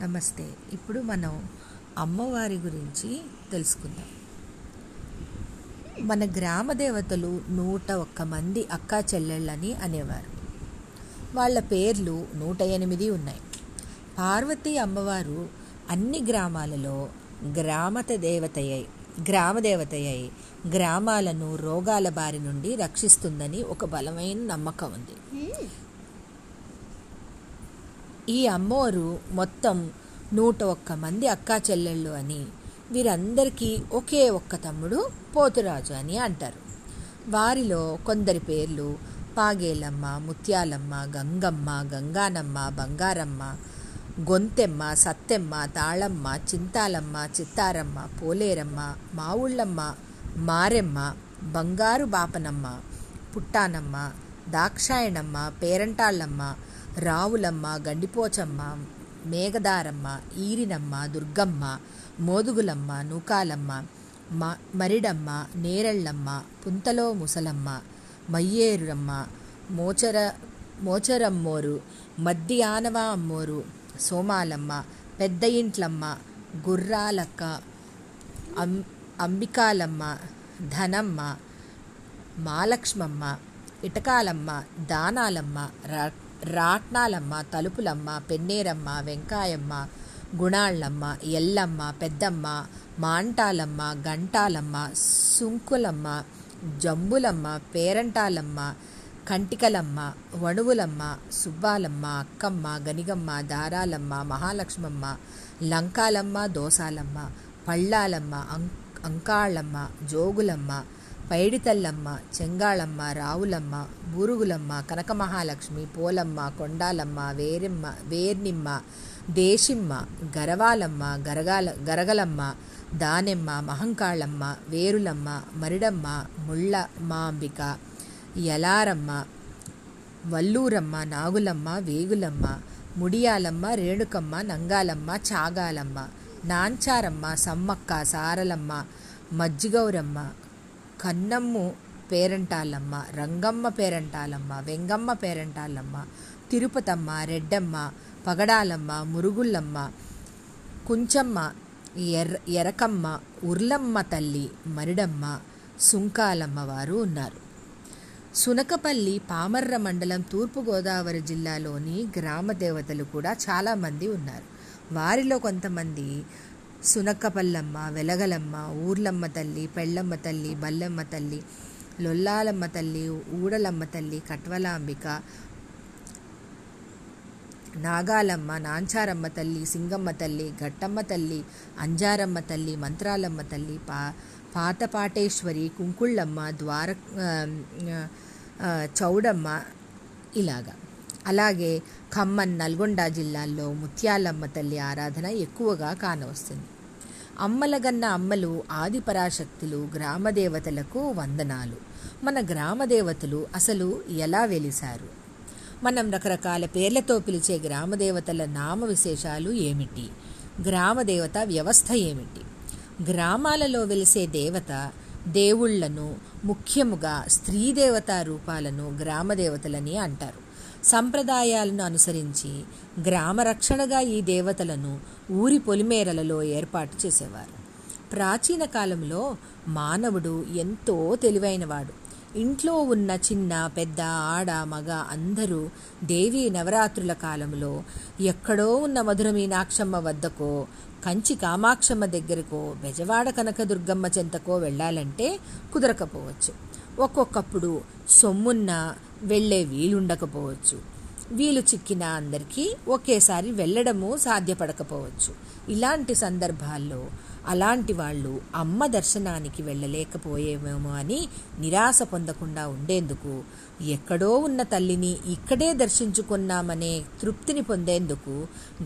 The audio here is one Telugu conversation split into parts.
నమస్తే. ఇప్పుడు మనం అమ్మవారి గురించి తెలుసుకుందాం. మన గ్రామ దేవతలు నూట ఒక్క మంది అక్కా చెల్లెళ్ళని అనేవారు. వాళ్ళ పేర్లు నూట ఎనిమిది ఉన్నాయి. పార్వతీ అమ్మవారు అన్ని గ్రామాలలో గ్రామత దేవతయ్యై గ్రామదేవతయ్యై గ్రామాలను రోగాల బారి నుండి రక్షిస్తుందని ఒక బలమైన నమ్మకం ఉంది. ఈ అమ్మవారు మొత్తం నూట ఒక్క మంది అక్కా చెల్లెళ్ళు అని వీరందరికీ ఒకే ఒక్క తమ్ముడు పోతురాజు అని అంటారు. వారిలో కొందరి పేర్లు పాగేలమ్మ ముత్యాలమ్మ గంగమ్మ గంగానమ్మ బంగారమ్మ గొంతెమ్మ సత్తెమ్మ తాళమ్మ చింతాలమ్మ చిత్తారమ్మ పోలేరమ్మ మావుళ్ళమ్మ మారెమ్మ బంగారు బాపనమ్మ పుట్టానమ్మ దాక్షాయణమ్మ పేరంటాళ్ళమ్మ రావులమ్మ గండిపోచమ్మ మేఘదారమ్మ ఈరినమ్మ దుర్గమ్మ మోదుగులమ్మ నూకాలమ్మ మ మరిడమ్మ నేరళ్ళమ్మ పుంతలో ముసలమ్మ మయ్యేరురమ్మ మోచర మోచరమ్మోరు మద్ది ఆనవ అమ్మోరు సోమాలమ్మ పెద్ద ఇంట్లమ్మ గుర్రాలక్క అం అంబికాలమ్మ ధనమ్మ మాలక్ష్మమ్మ ఇటకాలమ్మ దానాలమ్మ రా రాట్నాలమ్మ తలుపులమ్మ పెన్నేరమ్మ వెంకాయమ్మ గుణాళ్ళమ్మ ఎల్లమ్మ పెద్దమ్మ మాంటాలమ్మ గంటాలమ్మ సుంకులమ్మ జంబులమ్మ పేరంటాలమ్మ కంటికలమ్మ వణువులమ్మ సుబ్బాలమ్మ అక్కమ్మ గనిగమ్మ దారాలమ్మ మహాలక్ష్మమ్మ లంకాలమ్మ దోసాలమ్మ పళ్ళాలమ్మ అంకాళమ్మ అంకాళ్ళమ్మ జోగులమ్మ పైడితల్లమ్మ చెంగాళమ్మ రావులమ్మ బూరుగులమ్మ కనకమహాలక్ష్మి పోలమ్మ కొండాలమ్మ వేరెమ్మ వేర్నిమ్మ దేశిమ్మ గరవాలమ్మ గరగాల గరగలమ్మ దానెమ్మ మహంకాళమ్మ వేరులమ్మ మరిడమ్మ ముళ్ళ మాంబిక యలారమ్మ వల్లూరమ్మ నాగులమ్మ వేగులమ్మ ముడియాలమ్మ రేణుకమ్మ నంగాలమ్మ చాగాలమ్మ నాంచారమ్మ సమ్మక్క సారలమ్మ మజ్జిగౌరమ్మ కన్నమ్ము పేరంటాలమ్మ రంగమ్మ పేరంటాలమ్మ వెంగమ్మ పేరంటాలమ్మ తిరుపతమ్మ రెడ్డమ్మ పగడాలమ్మ మురుగుళ్ళమ్మ కుంచమ్మ ఎర్ర ఎరకమ్మ ఉర్లమ్మ తల్లి మరిడమ్మ సుంకాలమ్మ వారు ఉన్నారు. సునకపల్లి పామర్ర మండలం తూర్పుగోదావరి జిల్లాలోని గ్రామ దేవతలు కూడా చాలామంది ఉన్నారు. వారిలో కొంతమంది సునక్కపల్లమ్మ వెలగలమ్మ ఊర్లమ్మ తల్లి పెళ్ళమ్మ తల్లి బల్లమ్మ తల్లి లొల్లాలమ్మ తల్లి ఊడలమ్మ తల్లి కట్వలాంబిక నాగాలమ్మ నాంచారమ్మ తల్లి సింగమ్మ తల్లి ఘట్టమ్మ తల్లి అంజారమ్మ తల్లి మంత్రాలమ్మ తల్లి పా పాతపాటేశ్వరి కుంకుళ్ళమ్మ ద్వార చౌడమ్మ ఇలాగా. అలాగే ఖమ్మం నల్గొండ జిల్లాల్లో ముత్యాలమ్మ తల్లి ఆరాధన ఎక్కువగా కానవస్తుంది. అమ్మలగన్న అమ్మలు ఆదిపరాశక్తులు గ్రామదేవతలకు వందనాలు. మన గ్రామదేవతలు అసలు ఎలా వెలిశారు? మనం రకరకాల పేర్లతో పిలిచే గ్రామదేవతల నామ విశేషాలు ఏమిటి? గ్రామదేవత వ్యవస్థ ఏమిటి? గ్రామాలలో వెలిసే దేవత దేవుళ్ళను ముఖ్యముగా స్త్రీ దేవతా రూపాలను గ్రామదేవతలని అంటారు. సంప్రదాయాలను అనుసరించి గ్రామ రక్షణగా ఈ దేవతలను ఊరి పొలిమేరలలో ఏర్పాటు చేసేవారు. ప్రాచీన కాలంలో మానవుడు ఎంతో తెలివైనవాడు. ఇంట్లో ఉన్న చిన్న పెద్ద ఆడ మగ అందరూ దేవీ నవరాత్రుల కాలంలో ఎక్కడో ఉన్న మధుర మీనాక్షమ్మ వద్దకో కంచి కామాక్షమ్మ దగ్గరకో బెజవాడ కనకదుర్గమ్మ చెంతకో వెళ్ళాలంటే కుదరకపోవచ్చు. ఒక్కొక్కప్పుడు సొమ్మున్న వెళ్ళే వీలుండకపోవచ్చు. వీలు చిక్కిన అందరికీ ఒకేసారి వెళ్ళడము సాధ్యపడకపోవచ్చు. ఇలాంటి సందర్భాల్లో అలాంటి వాళ్ళు అమ్మ దర్శనానికి వెళ్ళలేకపోయేమేమో అని నిరాశ పొందకుండా ఉండేందుకు ఎక్కడో ఉన్న తల్లిని ఇక్కడే దర్శించుకున్నామనే తృప్తిని పొందేందుకు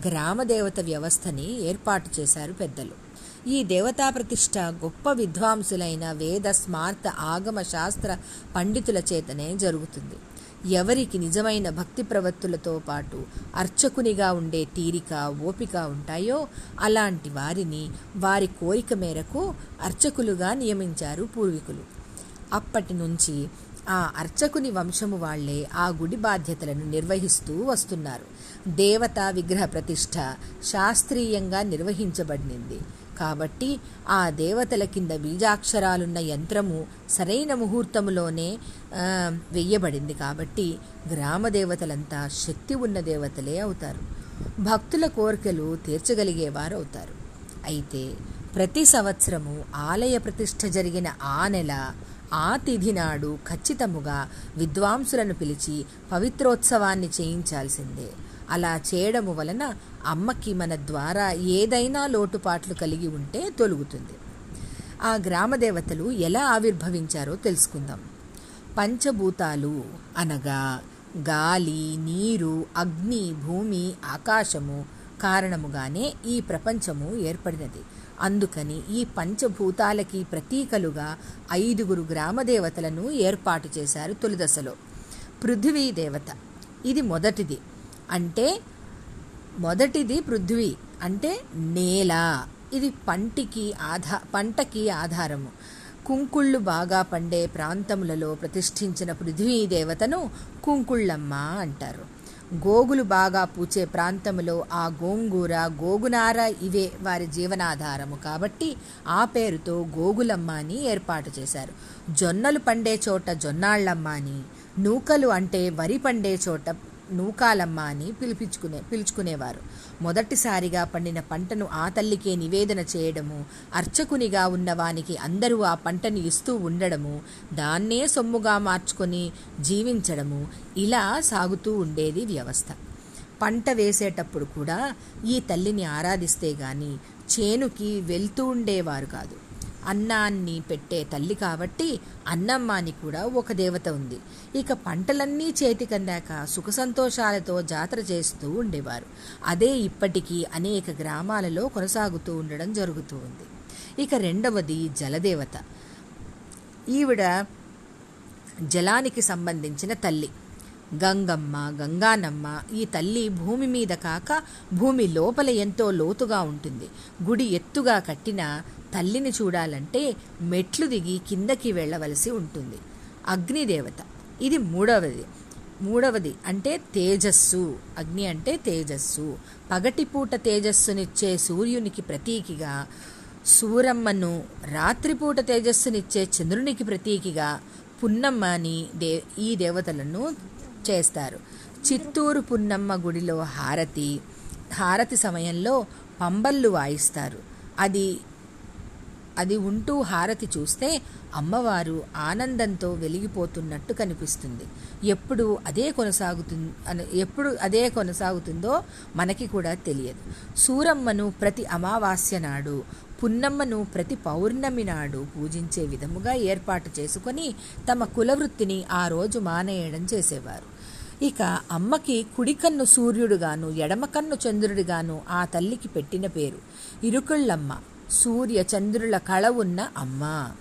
గ్రామదేవత వ్యవస్థని ఏర్పాటు చేశారు పెద్దలు. ఈ దేవతా ప్రతిష్ట గొప్ప విద్వాంసులైన వేద స్మార్త ఆగమ శాస్త్ర పండితుల చేతనే జరుగుతుంది. ఎవరికి నిజమైన భక్తి ప్రవత్తులతో పాటు అర్చకునిగా ఉండే తీరిక ఓపిక ఉంటాయో అలాంటి వారిని వారి కోరిక మేరకు అర్చకులుగా నియమించారు పూర్వీకులు. అప్పటి నుంచి ఆ అర్చకుని వంశము వాళ్ళే ఆ గుడి బాధ్యతలను నిర్వహిస్తూ వస్తున్నారు. దేవతా విగ్రహ ప్రతిష్ట శాస్త్రీయంగా నిర్వహించబడింది కాబట్టి ఆ దేవతల కింద బీజాక్షరాలున్న యంత్రము సరైన ముహూర్తములోనే వెయ్యబడింది కాబట్టి గ్రామ దేవతలంతా శక్తి ఉన్న దేవతలే అవుతారు. భక్తుల కోరికలు తీర్చగలిగేవారు అవుతారు అయితే ప్రతి సంవత్సరము ఆలయ ప్రతిష్ఠ జరిగిన ఆ నెల ఆ తిథి నాడు ఖచ్చితముగా విద్వాంసులను పిలిచి పవిత్రోత్సవాన్ని చేయించాల్సిందే. అలా చేయడము వలన అమ్మకి మన ద్వారా ఏదైనా లోటుపాట్లు కలిగి ఉంటే తొలుగుతుంది. ఆ గ్రామదేవతలు ఎలా ఆవిర్భవించారో తెలుసుకుందాం. పంచభూతాలు అనగా గాలి నీరు అగ్ని భూమి ఆకాశము కారణముగానే ఈ ప్రపంచము ఏర్పడినది. అందుకని ఈ పంచభూతాలకి ప్రతీకలుగా ఐదుగురు గ్రామదేవతలను ఏర్పాటు చేశారు తొలి దశలో పృథ్వీ దేవత. ఇది మొదటిది. అంటే మొదటిది పృథ్వీ అంటే నేల. ఇది పంటికి ఆధా పంటకి ఆధారము. కుంకుళ్ళు బాగా పండే ప్రాంతములలో ప్రతిష్ఠించిన పృథ్వీ దేవతను కుంకుళ్ళమ్మ అంటారు. గోగులు బాగా పూచే ప్రాంతములో ఆ గోంగూర గోగునార ఇవే వారి జీవనాధారము కాబట్టి ఆ పేరుతో గోగులమ్మ అని ఏర్పాటు చేశారు. జొన్నలు పండే చోట జొన్నాళ్ళమ్మ అని నూకలు అంటే వరి పండే చోట నూకాలమ్మ అని పిలిపించుకునే పిలుచుకునేవారు. మొదటిసారిగా పండిన పంటను ఆ తల్లికే నివేదన చేయడము అర్చకునిగా ఉన్నవానికి అందరూ ఆ పంటను ఇస్తూ ఉండడము దాన్నే సొమ్ముగా మార్చుకొని జీవించడము ఇలా సాగుతూ ఉండేది వ్యవస్థ. పంట వేసేటప్పుడు కూడా ఈ తల్లిని ఆరాధిస్తే గాని చేనుకి వెళ్తూ ఉండేవారు కాదు. అన్నాన్ని పెట్టే తల్లి కాబట్టి అన్నమ్మ అని కూడా ఒక దేవత ఉంది. ఇక పంటలన్నీ చేతికందాక సుఖ సంతోషాలతో జాతర చేస్తూ ఉండేవారు. అదే ఇప్పటికీ అనేక గ్రామాలలో కొనసాగుతూ ఉండడం జరుగుతూ ఉంది. ఇక రెండవది జలదేవత. ఈవిడ జలానికి సంబంధించిన తల్లి. గంగమ్మ గంగానమ్మ ఈ తల్లి భూమి మీద కాక భూమి లోపల ఎంతో లోతుగా ఉంటుంది. గుడి ఎత్తుగా కట్టిన తల్లిని చూడాలంటే మెట్లు దిగి కిందకి వెళ్ళవలసి ఉంటుంది. అగ్నిదేవత. ఇది మూడవది. మూడవది అంటే తేజస్సు. అగ్ని అంటే తేజస్సు. పగటిపూట తేజస్సునిచ్చే సూర్యునికి ప్రతీకిగా సూరమ్మను రాత్రిపూట తేజస్సునిచ్చే చంద్రునికి ప్రతీకిగా పున్నమ్మ అని దే ఈ దేవతలను చేస్తారు. చిత్తూరు పున్నమ్మ గుడిలో హారతి హారతి సమయంలో పంబళ్ళు వాయిస్తారు. అది అది ఉంటూ హారతి చూస్తే అమ్మవారు ఆనందంతో వెలిగిపోతున్నట్టు కనిపిస్తుంది. ఎప్పుడు అదే కొనసాగుతుంది ఎప్పుడు అదే కొనసాగుతుందో మనకి కూడా తెలియదు. సూరమ్మను ప్రతి అమావాస్య నాడు పున్నమ్మను ప్రతి పౌర్ణమి నాడు పూజించే విధముగా ఏర్పాటు చేసుకొని తమ కులవృత్తిని ఆ రోజు మానేయడం చేసేవారు. ఇక అమ్మకి కుడికన్ను సూర్యుడుగాను ఎడమ కన్ను చంద్రుడిగాను ఆ తల్లికి పెట్టిన పేరు ఇరుకుళ్ళమ్మ. సూర్య చంద్రుల కళ ఉన్న అమ్మ.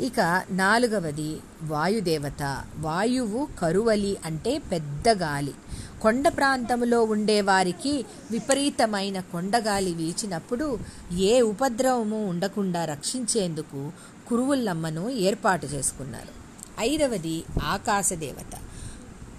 ఇక నాలుగవది వాయుదేవత. వాయువు కరువలి అంటే పెద్ద గాలి. కొండ ప్రాంతంలో ఉండేవారికి విపరీతమైన కొండగాలి వీచినప్పుడు ఏ ఉపద్రవము ఉండకుండా రక్షించేందుకు కురువుల్లమ్మను ఏర్పాటు చేసుకున్నారు. ఐదవది ఆకాశదేవత.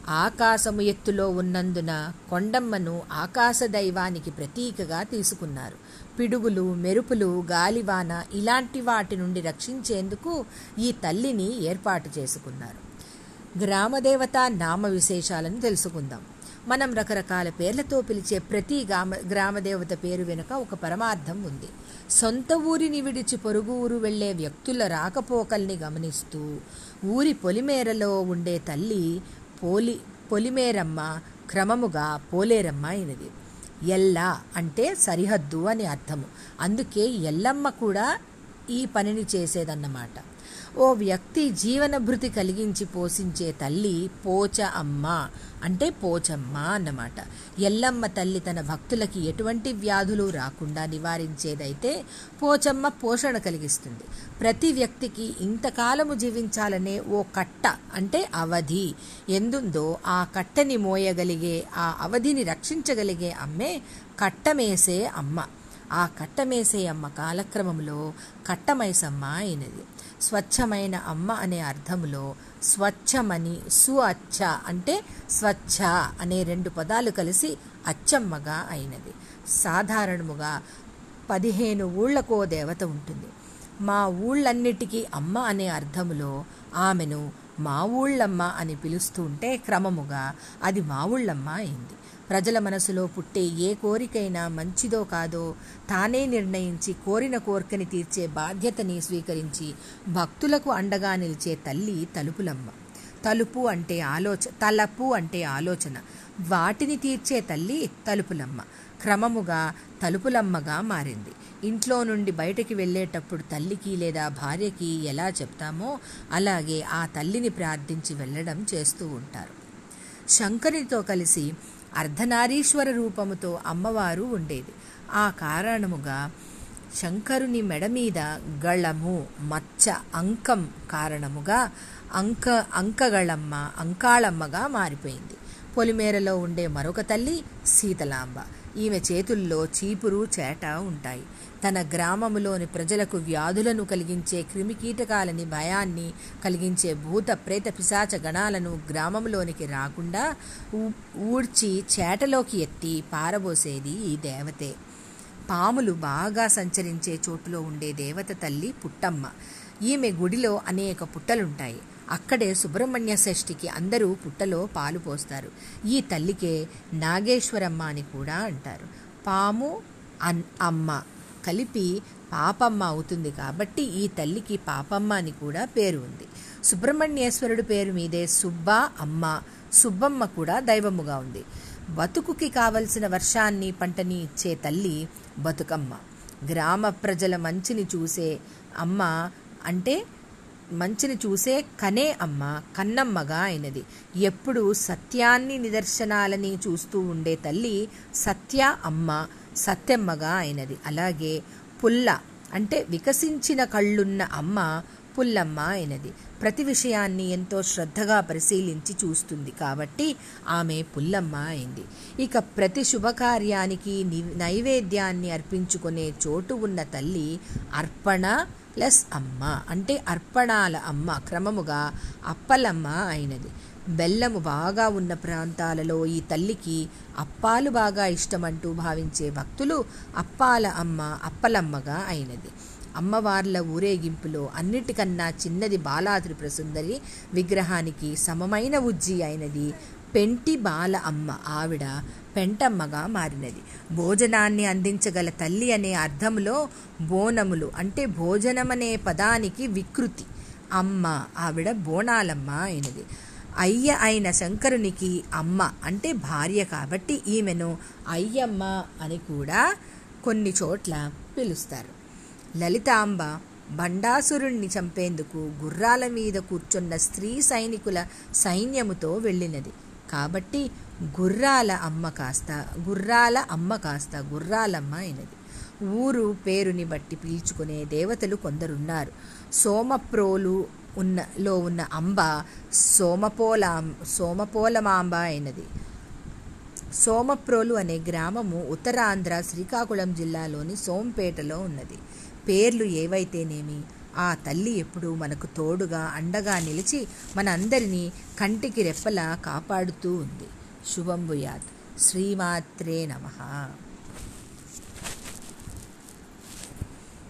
ఆకాశము ఎత్తులో ఉన్నందున కొండమ్మను ఆకాశ దైవానికి ప్రతీకగా తీసుకున్నారు. పిడుగులు మెరుపులు గాలివాన ఇలాంటి వాటి నుండి రక్షించేందుకు ఈ తల్లిని ఏర్పాటు చేసుకున్నారు. గ్రామదేవత నామ విశేషాలను తెలుసుకుందాం. మనం రకరకాల పేర్లతో పిలిచే ప్రతి గ్రామ గ్రామదేవత పేరు వెనుక ఒక పరమార్థం ఉంది. సొంత ఊరిని విడిచి పొరుగు ఊరు వెళ్ళే వ్యక్తుల రాకపోకల్ని గమనిస్తూ ఊరి పొలిమేరలో ఉండే తల్లి పోలి పొలిమేరమ్మ క్రమముగా పోలేరమ్మ అయినది. ఎల్ల అంటే సరిహద్దు అని అర్థము. అందుకే ఎల్లమ్మ కూడా ఈ పనిని చేసేదన్నమాట. ఓ వ్యక్తి జీవనభృతి కలిగించి పోషించే తల్లి పోచ అమ్మ అంటే పోచమ్మ అన్నమాట. ఎల్లమ్మ తల్లి తన భక్తులకి ఎటువంటి వ్యాధులు రాకుండా నివారించేదైతే పోచమ్మ పోషణ కలిగిస్తుంది. ప్రతి వ్యక్తికి ఇంతకాలము జీవించాలనే ఓ కట్ట అంటే అవధి. ఎందుందో ఆ కట్టని మోయగలిగే ఆ అవధిని రక్షించగలిగే అమ్మే కట్టమేసే అమ్మ. ఆ కట్టమేసే అమ్మ కాలక్రమంలో కట్టమైసమ్మ అయినది. స్వచ్ఛమైన అమ్మ అనే అర్థములో స్వచ్ఛమని సు అచ్చ అంటే స్వచ్ఛ అనే రెండు పదాలు కలిసి అచ్చమ్మగా అయినది. సాధారణముగా పదిహేను ఊళ్ళకో దేవత ఉంటుంది. మా ఊళ్ళన్నిటికీ అమ్మ అనే అర్థములో ఆమెను మా ఊళ్ళమ్మ అని పిలుస్తుంటే క్రమముగా అది మా ఊళ్ళమ్మ అయింది. ప్రజల మనసులో పుట్టే ఏ కోరికైనా మంచిదో కాదో తానే నిర్ణయించి కోరిన కోరికని తీర్చే బాధ్యతని స్వీకరించి భక్తులకు అండగా నిలిచే తల్లి తలుపులమ్మ. తలుపు అంటే ఆలోచన తలపు అంటే ఆలోచన. వాటిని తీర్చే తల్లి తలుపులమ్మ. క్రమముగా తలుపులమ్మగా మారింది. ఇంట్లో నుండి బయటకి వెళ్ళేటప్పుడు తల్లికి లేదా భార్యకి ఎలా చెప్తామో అలాగే ఆ తల్లిని ప్రార్థించి వెళ్ళడం చేస్తూ ఉంటారు. శంకరితో కలిసి అర్ధనారీశ్వర రూపముతో అమ్మవారు ఉండేది. ఆ కారణముగా శంకరుని మెడ మీద గళము మచ్చ అంకం కారణముగా అంక అంకగళమ్మ అంకాళమ్మగా మారిపోయింది. పొలిమేరలో ఉండే మరొక తల్లి సీతలాంబ. ఈమె చేతుల్లో చీపురు చేట ఉంటాయి. తన గ్రామములోని ప్రజలకు వ్యాధులను కలిగించే క్రిమికీటకాలని భయాన్ని కలిగించే భూత ప్రేత పిశాచ గణాలను గ్రామంలోనికి రాకుండా ఊడ్చి చేటలోకి ఎత్తి పారబోసేది ఈ దేవతే. పాములు బాగా సంచరించే చోటులో ఉండే దేవత తల్లి పుట్టమ్మ. ఈమె గుడిలో అనేక పుట్టలుంటాయి. అక్కడే సుబ్రహ్మణ్య షష్ఠికి అందరూ పుట్టలో పాలు పోస్తారు. ఈ తల్లికే నాగేశ్వరమ్మ అని కూడా అంటారు. పాము అన్ అమ్మ కలిపి పాపమ్మ అవుతుంది కాబట్టి ఈ తల్లికి పాపమ్మ అని కూడా పేరు ఉంది. సుబ్రహ్మణ్యేశ్వరుడు పేరు మీదే సుబ్బ అమ్మ సుబ్బమ్మ కూడా దైవముగా ఉంది. బతుకుకి కావలసిన వర్షాన్ని పంటని ఇచ్చే తల్లి బతుకమ్మ. గ్రామ ప్రజల మంచిని చూసే అమ్మ అంటే మంచిని చూసే కనే అమ్మ కన్నమ్మగా అయినది. ఎప్పుడు సత్యాన్ని నిదర్శనాలని చూస్తూ ఉండే తల్లి సత్య అమ్మ సత్యమ్మగా అయినది. అలాగే పుల్ల అంటే వికసించిన కళ్ళున్న అమ్మ పుల్లమ్మ అయినది. ప్రతి విషయాన్ని ఎంతో శ్రద్ధగా పరిశీలించి చూస్తుంది. కాబట్టి ఆమె పుల్లమ్మ అయింది. ఇక ప్రతి శుభకార్యానికి నైవేద్యాన్ని అర్పించుకునే చోటు ఉన్న తల్లి అర్పణ ప్లస్ అమ్మ అంటే అర్పణాల అమ్మ క్రమముగా అప్పలమ్మ అయినది. బెల్లము బాగా ఉన్న ప్రాంతాలలో ఈ తల్లికి అప్పాలు బాగా ఇష్టమంటూ భావించే భక్తులు అప్పాల అమ్మ అప్పలమ్మగా అయినది. అమ్మవార్ల ఊరేగింపులో అన్నిటికన్నా చిన్నది బాలాత్రిపుర సుందరి విగ్రహానికి సమమైన ఉజ్జి అయినది పెంటి బాల అమ్మ ఆవిడ పెంటమ్మగా మారినది. భోజనాన్ని అందించగల తల్లి అనే అర్థంలో బోనములు అంటే భోజనమనే పదానికి వికృతి. అమ్మ ఆవిడ బోనాలమ్మ అయినది. అయ్య అయిన శంకరునికి అమ్మ అంటే భార్య కాబట్టి ఈమెను అయ్యమ్మ అని కూడా కొన్ని చోట్ల పిలుస్తారు. లలితాంబ బండాసురుణ్ణి చంపేందుకు గుర్రాల మీద కూర్చున్న స్త్రీ సైనికుల సైన్యముతో వెళ్ళినది. కాబట్టి గుర్రాల అమ్మ కాస్త గుర్రాల అమ్మ కాస్త గుర్రాలమ్మ అయినది. ఊరు పేరుని బట్టి పీల్చుకునే దేవతలు కొందరున్నారు. సోమప్రోలు ఉన్న లో ఉన్న అంబ సోమపోల సోమపోలమాంబ అయినది. సోమప్రోలు అనే గ్రామము ఉత్తరాంధ్ర శ్రీకాకుళం జిల్లాలోని సోంపేటలో ఉన్నది. పేర్లు ఏవైతేనేమి? ఆ తల్లి ఎప్పుడూ మనకు తోడుగా అండగా నిలిచి మనందరినీ కంటికి రెప్పలా కాపాడుతూ ఉంది. శుభంభుయాత్ శ్రీమాత్రే నమః.